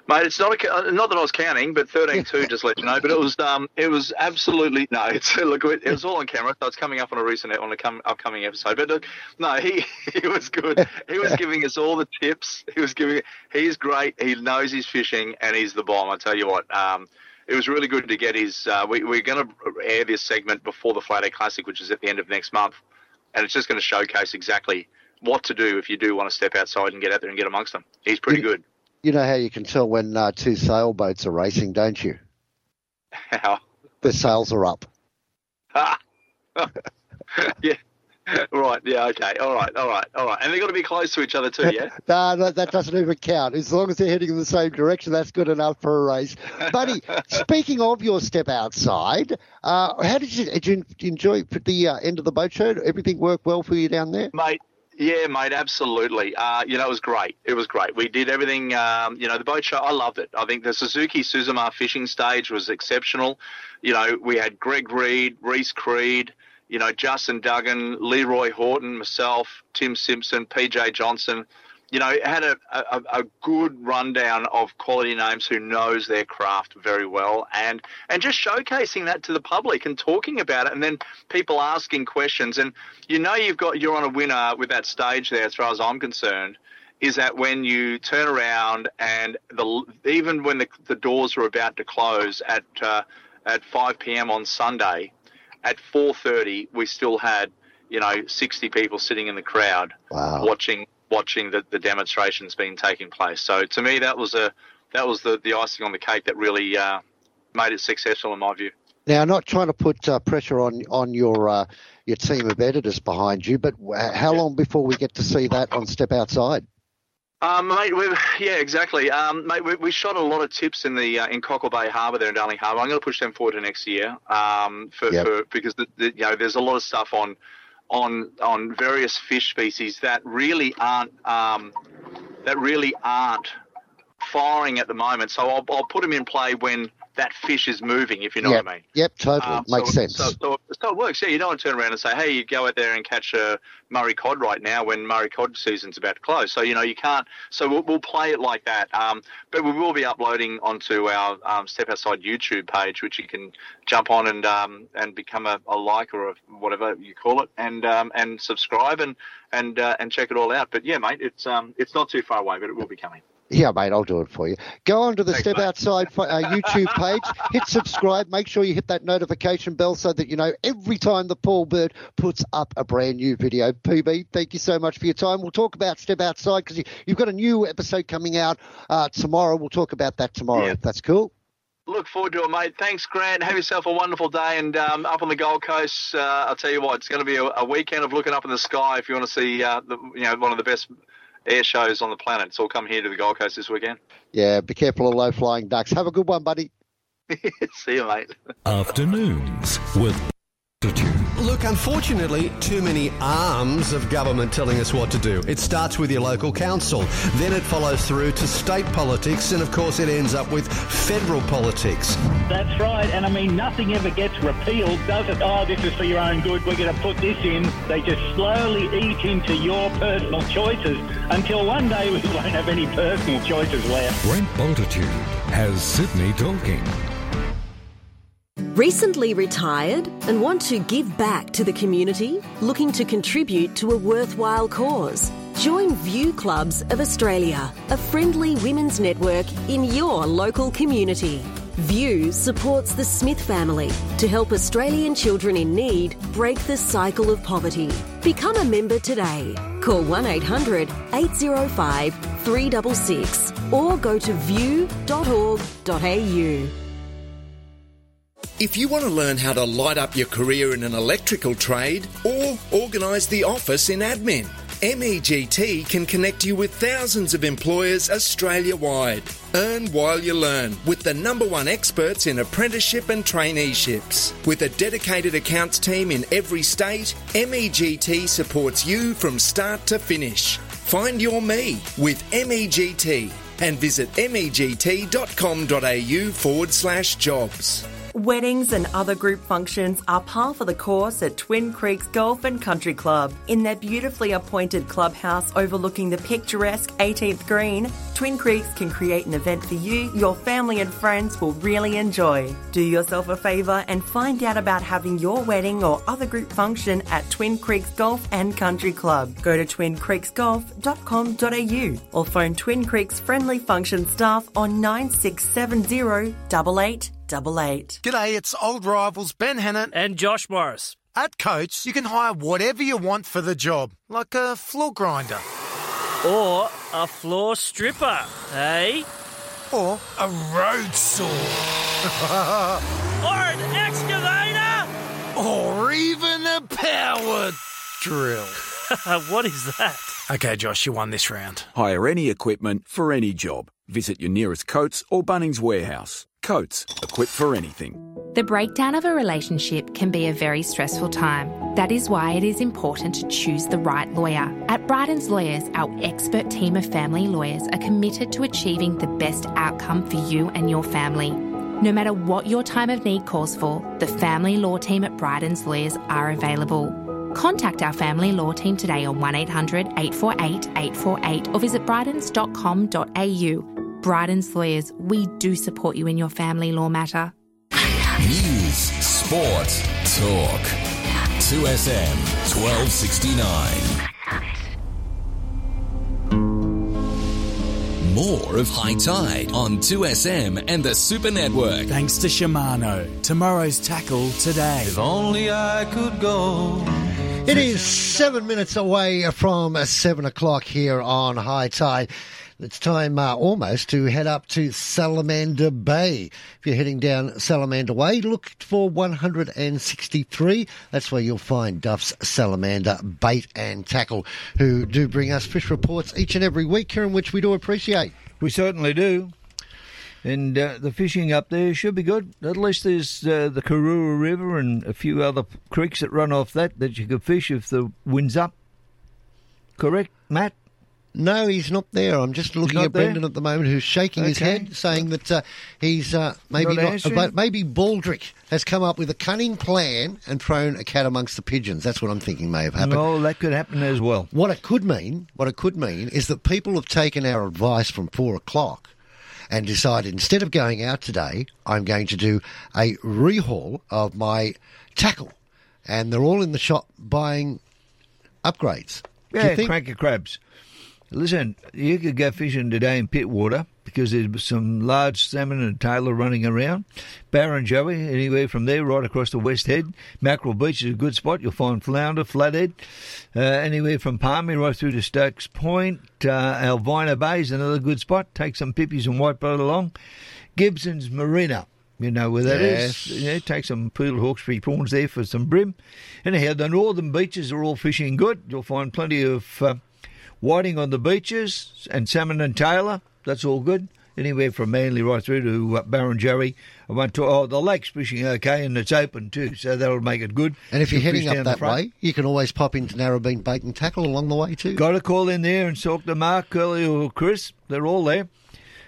Mate, it's not a, uh, not that I was counting, but 13-2, just let you know. But it was um, it was absolutely no. It's look, it was all on camera, so it's coming up on a recent on a come, upcoming episode. But look, no, he he was good. He was giving us all the tips. He was giving. He's great. He knows his fishing, and he's the bomb. I tell you what. Um, it was really good to get his. Uh, we, we're going to air this segment before the Flathead Classic, which is at the end of next month, and it's just going to showcase exactly what to do if you do want to step outside and get out there and get amongst them. He's pretty good. You know how you can tell when uh, two sailboats are racing, don't you? How? The sails are up. yeah. Right. Yeah. Okay. All right. All right. All right. And they've got to be close to each other too. Yeah. No, no, that doesn't even count. As long as they're heading in the same direction, that's good enough for a race. Buddy, speaking of your step outside, uh, how did you, did you enjoy the uh, end of the boat show? Everything work well for you down there? Mate, yeah, mate, absolutely. Uh, you know, it was great. It was great. We did everything. Um, you know, the boat show. I loved it. I think the Suzuki Suzuma fishing stage was exceptional. You know, we had Greg Reed, Reese Creed. You know, Justin Duggan, Leroy Horton, myself, Tim Simpson, PJ Johnson. You know, it had a, a, a good rundown of quality names who knows their craft very well, and and just showcasing that to the public and talking about it, and then people asking questions, and you know you've got you're on a winner with that stage there, as far as I'm concerned is that when you turn around and the even when the, the doors were about to close at uh, at 5 p.m. on Sunday, at 4:30 we still had you know 60 people sitting in the crowd wow. watching watching the, the demonstrations being taking place. So to me that was a that was the, the icing on the cake that really uh, made it successful in my view. Now, not trying to put uh, pressure on on your uh, your team of editors behind you, but how long before we get to see that on Step Outside? Um, mate, we yeah, exactly. Um, mate, we, we shot a lot of tips in the uh, in Cockle Bay Harbour there in Darling Harbour. I'm going to push them forward to next year. Um, for, Yep. for because the, the, you know there's a lot of stuff on on on various fish species that really aren't um, that really aren't firing at the moment. So I'll, I'll put them in play when that fish is moving, if you know yep. what I mean. Yep, totally. Um, Makes so, sense. So, so, so it works. Yeah, you don't want to turn around and say, "Hey, you go out there and catch a Murray cod right now when Murray cod season's about to close." So you know you can't. So we'll, we'll play it like that. Um, but we will be uploading onto our um, Step Outside YouTube page, which you can jump on and um, and become a, a like or a, whatever you call it, and um, and subscribe and and uh, and check it all out. But yeah, mate, it's um it's not too far away, but it will be coming. Yeah, mate, I'll do it for you. Go onto the Step Outside uh, YouTube page, hit subscribe, make sure you hit that notification bell so that you know every time the Paul Burt puts up a brand new video. PB, thank you so much for your time. We'll talk about Step Outside because you, you've got a new episode coming out uh, tomorrow. We'll talk about that tomorrow. If that's cool. Look forward to it, mate. Thanks, Grant. Have yourself a wonderful day. And um, up on the Gold Coast, uh, I'll tell you what, it's going to be a, a weekend of looking up in the sky if you want to see, uh, the, you know, one of the best air shows on the planet. It's all come here to the Gold Coast this weekend. Yeah, be careful of low flying ducks. Have a good one, buddy. See you, mate. Afternoons with Look, unfortunately, too many arms of government telling us what to do. It starts with your local council, then it follows through to state politics, and of course, it ends up with federal politics. That's right, and I mean, nothing ever gets repealed, does it? Oh, this is for your own good, we're going to put this in. They just slowly eat into your personal choices until one day we won't have any personal choices left. Brent Bultitude has Sydney talking. Recently retired and want to give back to the community? Looking to contribute to a worthwhile cause? Join View Clubs of Australia, a friendly women's network in your local community. View supports the Smith family to help Australian children in need break the cycle of poverty. Become a member today. Call 1 800 805 366 or go to view.org.au. If you want to learn how to light up your career in an electrical trade or organise the office in admin, MEGT can connect you with thousands of employers Australia wide. Earn while you learn with the number one experts in apprenticeship and traineeships. With a dedicated accounts team in every state, MEGT supports you from start to finish. Find your me with MEGT and visit megt.com.au forward slash jobs. Weddings and other group functions are par for the course at Twin Creeks Golf and Country Club. In their beautifully appointed clubhouse overlooking the picturesque 18th green, Twin Creeks can create an event for you, your family, and friends will really enjoy. Do yourself a favour and find out about having your wedding or other group function at Twin Creeks Golf and Country Club. Go to twincreeksgolf.com.au or phone Twin Creeks friendly function staff on 9670 88 double eight. G'day, it's old rivals Ben Hannant and Josh Morris. At Coates, you can hire whatever you want for the job, like a floor grinder. Or a floor stripper, eh? Or a road saw. or an excavator! or even a power drill. what is that? Okay, Josh, you won this round. Hire any equipment for any job. Visit your nearest Coates or Bunnings warehouse. Coates, equipped for anything. The breakdown of a relationship can be a very stressful time. That is why it is important to choose the right lawyer. At Bryden's Lawyers, our expert team of family lawyers are committed to achieving the best outcome for you and your family. No matter what your time of need calls for, the family law team at Bryden's Lawyers are available. Contact our family law team today on 1800 848 848 or visit brydens.com.au. Bryden's Lawyers, we do support you in your family law matter. News, sport, talk. 2SM 1269. More of Hi-Tide on 2SM and the Super Network. Thanks to Shimano. Tomorrow's tackle today. If only I could go. It is seven minutes away from seven o'clock here on Hi-Tide. It's time uh, almost to head up to Salamander Bay. If you're heading down Salamander Way, look for 163. That's where you'll find Duff's Salamander Bait and Tackle, who do bring us fish reports each and every week, Keiren, which we do appreciate. We certainly do. And uh, the fishing up there should be good. At least there's uh, the Karuah River and a few other creeks that run off that that you could fish if the wind's up. Correct, Matt? No, he's not there. I'm just looking at Brendan at the moment, who's shaking his head, saying that uh, he's uh, maybe Not not, but maybe Baldrick has come up with a cunning plan and thrown a cat amongst the pigeons. That's what I'm thinking may have happened. No, that could happen as well. What it could mean, what it could mean, is that people have taken our advice from four o'clock and decided instead of going out today, I'm going to do a rehaul of my tackle, and they're all in the shop buying upgrades. Yeah, cranky crabs. Listen, you could go fishing today in Pittwater because there's some large salmon and tailor running around. Barrenjoey, anywhere from there right across the West Head. Mackerel Beach is a good spot. You'll find flounder, flathead, uh, anywhere from Palmy right through to Stokes Point. Uh, Elvina Bay is another good spot. Take some pippies and whitebait along. Gibson's Marina. You know where that is. Yes. Yeah, take some poodle Hawkesbury prawns there for some bream. Anyhow, the northern beaches are all fishing good. You'll find plenty of uh, whiting on the beaches and salmon and tailor. That's all good. Anywhere from Manly right through to uh, Barrenjoey. I went to oh the lake's fishing okay and it's open too, so that'll make it good. And if you're You'll heading up that way, you can always pop into Narrabeen Bait and Tackle along the way too. Got to call in there and talk to Mark, Curly, or Chris. They're all there.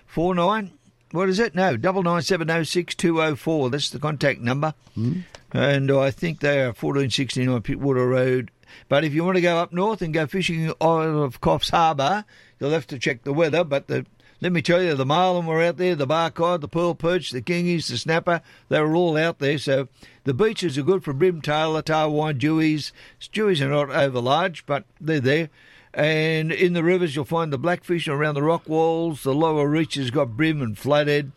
Four nine. What is it? No, double nine seven oh six two oh four. That's the contact number. Hmm? And I think they are fourteen sixty nine Pittwater Road. But if you want to go up north and go fishing out of Coffs Harbour, you'll have to check the weather. But the let me tell you, the marlin were out there, the barcod, the pearl perch, the kingies, the snapper, they were all out there. So the beaches are good for bream tailor, tarwine, dewies. Dewies are not over large, but they're there. And in the rivers, you'll find the blackfish around the rock walls. The lower reaches got bream and flathead.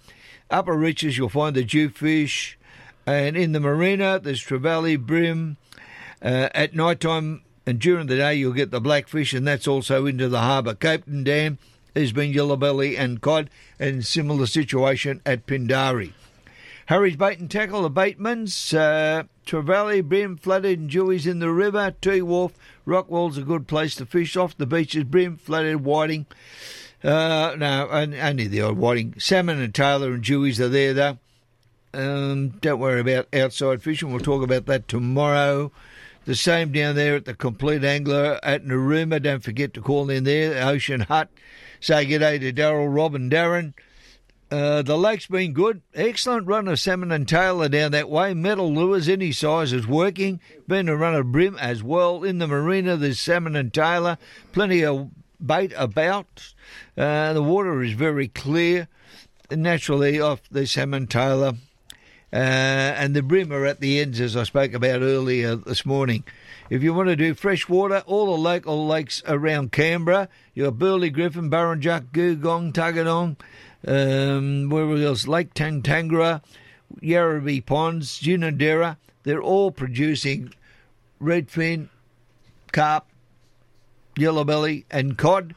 Upper reaches, you'll find the jewfish. And in the marina, there's trevally, bream. Uh, at night time and during the day, you'll get the blackfish, and that's also into the harbour. Copeton Dam, there's been yellow belly and cod, and similar situation at Pindari. Harry's bait and tackle, the baitmans, uh, Trevally, bream, flooded and dewies in the river, T Wharf, Rockwell's a good place to fish off. The beaches, bream, flooded, whiting. Uh, no, only the old whiting. Salmon and tailor and dewies are there though. Um, don't worry about outside fishing. We'll talk about that tomorrow. The same down there at the Complete Angler at Narooma. Don't forget to call in there, Ocean Hut. Say good day to Daryl, Rob, and Darren. Uh, the lake's been good. Excellent run of salmon and tailor down that way. Metal lures, any size, is working. Been a run of bream as well. In the marina, there's salmon and tailor. Plenty of bait about. Uh, the water is very clear. Naturally, off the salmon tailor. Uh, and the bream are at the ends, as I spoke about earlier this morning. If you want to do fresh water, all the local lakes around Canberra, your Burley Griffin, Burrinjuck, Googong, Tuggeranong, um, where else? Lake Tantangara, Yerrabi Ponds, Ginninderra, they're all producing redfin, carp, yellowbelly, and cod.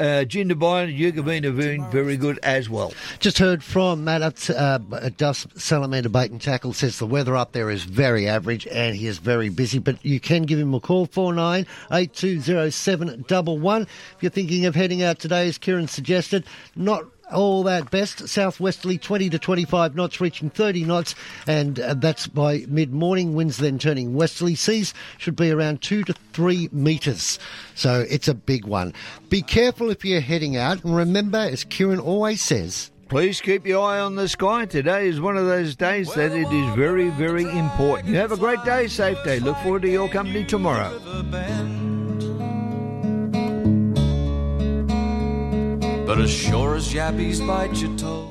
Uh, Jindabyne and Eucumbene very good as well. Just heard from Matt at, uh, at Dus Salamander Bait and Tackle says the weather up there is very average and he is very busy, but you can give him a call, 49820711. If you're thinking of heading out today, as Keiren suggested, not all that best. Southwesterly 20 to 25 knots, reaching 30 knots, and uh, that's by mid morning. Winds then turning westerly. Seas should be around 2 to 3 metres. So it's a big one. Be careful if you're heading out, and remember, as Keiren always says, Please keep your eye on the sky. Today is one of those days that it is very, very important. You have a great day, safe day. Look forward to your company tomorrow. But as sure as yabbies bite your toe.